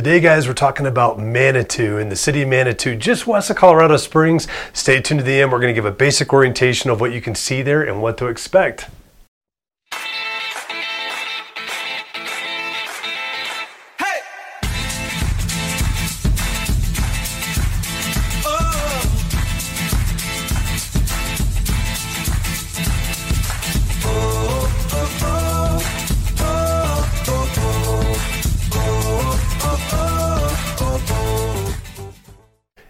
Today, guys, we're talking about Manitou in the city of Manitou, just west of Colorado Springs. Stay tuned to the end. We're going to give a basic orientation of what you can see there and what to expect.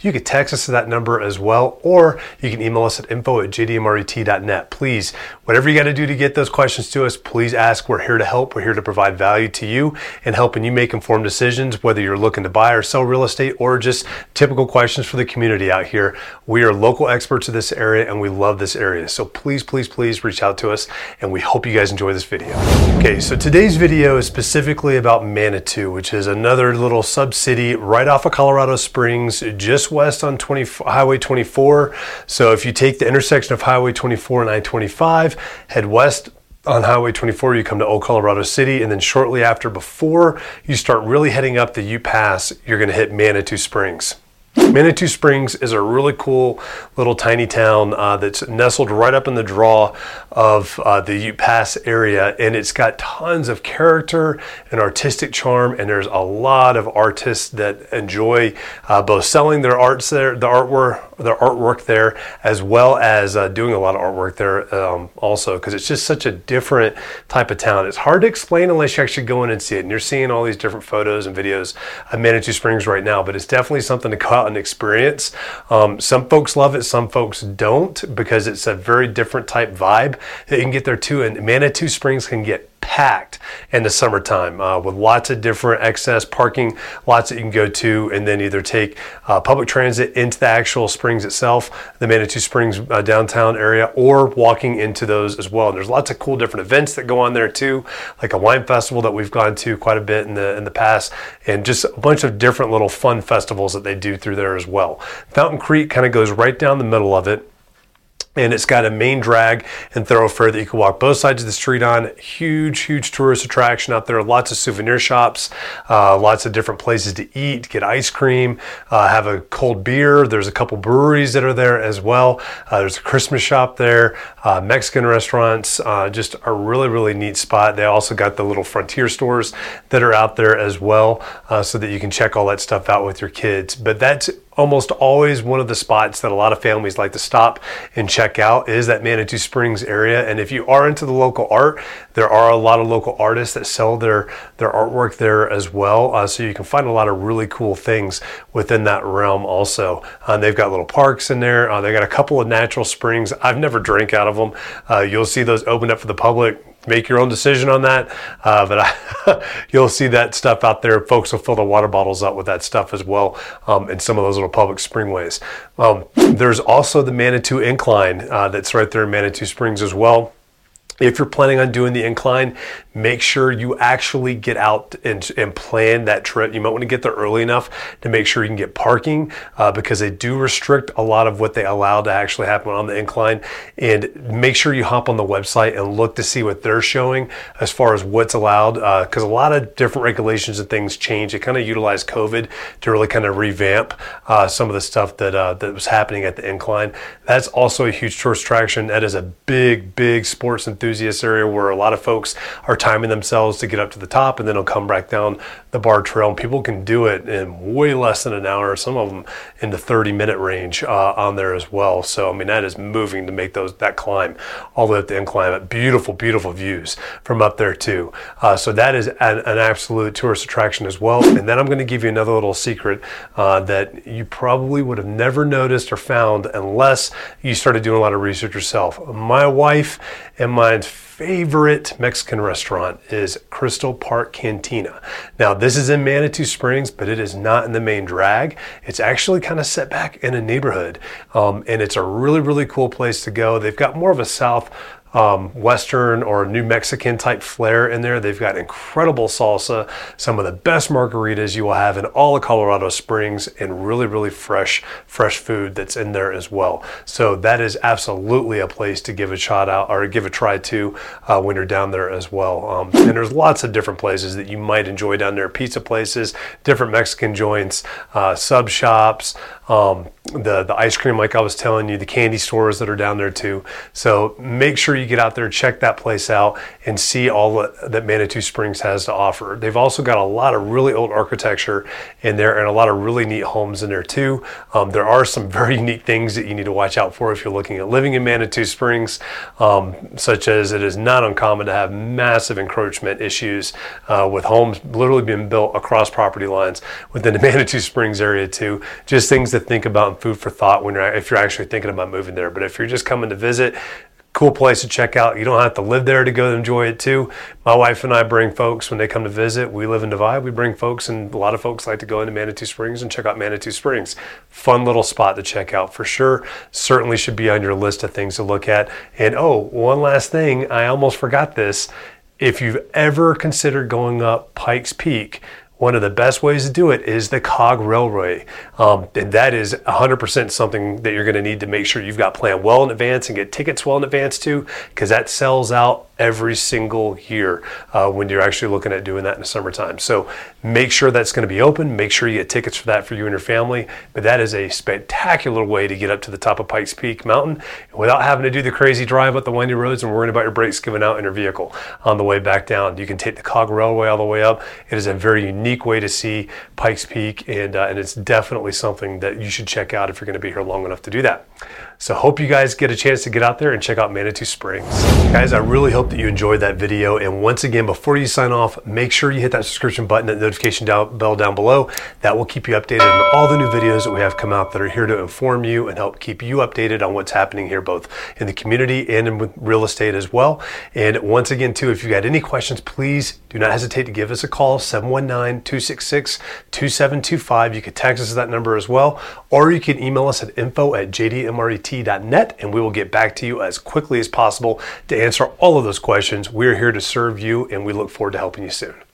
you can text us to that number as well, or you can email us at info at jdmret.net. Please, whatever you got to do to get those questions to us, please ask. We're here to help. We're here to provide value to you and helping you make informed decisions, whether you're looking to buy or sell real estate or just typical questions for the community out here. We are local experts of this area and we love this area. So please, please, please reach out to us and we hope you guys enjoy this video. Okay, so today's video is specifically about Manitou, which is another little sub city right off of Colorado Springs just west on 20, Highway 24. So if you take the intersection of Highway 24 and I-25, head west on Highway 24, you come to Old Colorado City, and then shortly after, before you start really heading up the Ute Pass, you're going to hit Manitou Springs. Manitou Springs is a really cool little tiny town uh, that's nestled right up in the draw of uh, the Ute Pass area, and it's got tons of character and artistic charm. And there's a lot of artists that enjoy uh, both selling their arts there, the artwork, their artwork there, as well as uh, doing a lot of artwork there um, also, because it's just such a different type of town. It's hard to explain unless you actually go in and see it. And you're seeing all these different photos and videos of Manitou Springs right now, but it's definitely something to go out and experience. Um, some folks love it, some folks don't, because it's a very different type vibe that you can get there too. And Manitou Springs can get packed in the summertime uh, with lots of different excess parking lots that you can go to and then either take uh, public transit into the actual springs itself, the Manitou Springs uh, downtown area, or walking into those as well. And there's lots of cool different events that go on there too, like a wine festival that we've gone to quite a bit in the in the past, and just a bunch of different little fun festivals that they do through there as well. Fountain Creek kind of goes right down the middle of it and it's got a main drag and thoroughfare that you can walk both sides of the street on. Huge, huge tourist attraction out there. Lots of souvenir shops, uh, lots of different places to eat, get ice cream, uh, have a cold beer. There's a couple breweries that are there as well. Uh, there's a Christmas shop there, uh, Mexican restaurants. Uh, just a really, really neat spot. They also got the little frontier stores that are out there as well, uh, so that you can check all that stuff out with your kids. But that's almost always one of the spots that a lot of families like to stop and check out is that Manitou Springs area. And if you are into the local art, there are a lot of local artists that sell their their artwork there as well. Uh, so you can find a lot of really cool things within that realm also. Uh, they've got little parks in there. Uh, they got a couple of natural springs. I've never drank out of them. Uh, you'll see those opened up for the public make your own decision on that. Uh, but I, you'll see that stuff out there. Folks will fill the water bottles up with that stuff as well um, in some of those little public springways. Um, there's also the Manitou Incline uh, that's right there in Manitou Springs as well. If you're planning on doing the incline, make sure you actually get out and, and plan that trip. You might want to get there early enough to make sure you can get parking uh, because they do restrict a lot of what they allow to actually happen on the incline. And make sure you hop on the website and look to see what they're showing as far as what's allowed because uh, a lot of different regulations and things change. They kind of utilize COVID to really kind of revamp uh, some of the stuff that, uh, that was happening at the incline. That's also a huge tourist attraction. That is a big, big sports enthusiast enthusiast area where a lot of folks are timing themselves to get up to the top and then they'll come back down the Barr Trail. And people can do it in way less than an hour, some of them in the 30 minute range uh, on there as well. So, I mean, that is moving to make those that climb all the way up the incline. Beautiful, beautiful views from up there too. Uh, so that is an, an, absolute tourist attraction as well. And then I'm going to give you another little secret uh, that you probably would have never noticed or found unless you started doing a lot of research yourself. My wife and my besides favorite Mexican restaurant is Crystal Park Cantina. Now, this is in Manitou Springs, but it is not in the main drag. It's actually kind of set back in a neighborhood, um, and it's a really, really cool place to go. They've got more of a South um, Western or New Mexican type flair in there. They've got incredible salsa, some of the best margaritas you will have in all of Colorado Springs, and really, really fresh, fresh food that's in there as well. So that is absolutely a place to give a shot out or give a try to uh, when you're down there as well. Um, and there's lots of different places that you might enjoy down there: pizza places, different Mexican joints, uh, sub shops. Um, the the ice cream, like I was telling you, the candy stores that are down there too. So make sure you get out there, check that place out, and see all that Manitou Springs has to offer. They've also got a lot of really old architecture in there and a lot of really neat homes in there too. Um, there are some very unique things that you need to watch out for if you're looking at living in Manitou Springs, um, such as it is not uncommon to have massive encroachment issues uh, with homes literally being built across property lines within the Manitou Springs area too. Just things to think about food for thought when you're if you're actually thinking about moving there. But if you're just coming to visit, cool place to check out. You don't have to live there to go enjoy it too. My wife and I bring folks when they come to visit. We live in Divide. We bring folks, and a lot of folks like to go into Manitou Springs and check out Manitou Springs. Fun little spot to check out for sure. Certainly should be on your list of things to look at. And oh, one last thing, I almost forgot this. If you've ever considered going up Pikes Peak, one of the best ways to do it is the cog railway. Um, and that is 100% something that you're going to need to make sure you've got planned well in advance and get tickets well in advance too because that sells out every single year uh, when you're actually looking at doing that in the summertime. So make sure that's going to be open. Make sure you get tickets for that for you and your family. But that is a spectacular way to get up to the top of Pikes Peak Mountain without having to do the crazy drive up the windy roads and worrying about your brakes giving out in your vehicle on the way back down. You can take the Cog Railway all the way up. It is a very unique way to see Pikes Peak, and uh, and it's definitely something that you should check out if you're going to be here long enough to do that. So hope you guys get a chance to get out there and check out Manitou Springs. Guys, I really hope that you enjoyed that video. And once again, before you sign off, make sure you hit that subscription button, that notification down, bell down below. That will keep you updated on all the new videos that we have come out that are here to inform you and help keep you updated on what's happening here, both in the community and in real estate as well. And once again, too, if you've got any questions, please do not hesitate to give us a call, 719-266-2725. You can text us that number as well, or you can email us at info at jdmret and we will get back to you as quickly as possible to answer all of those questions. We're here to serve you, and we look forward to helping you soon.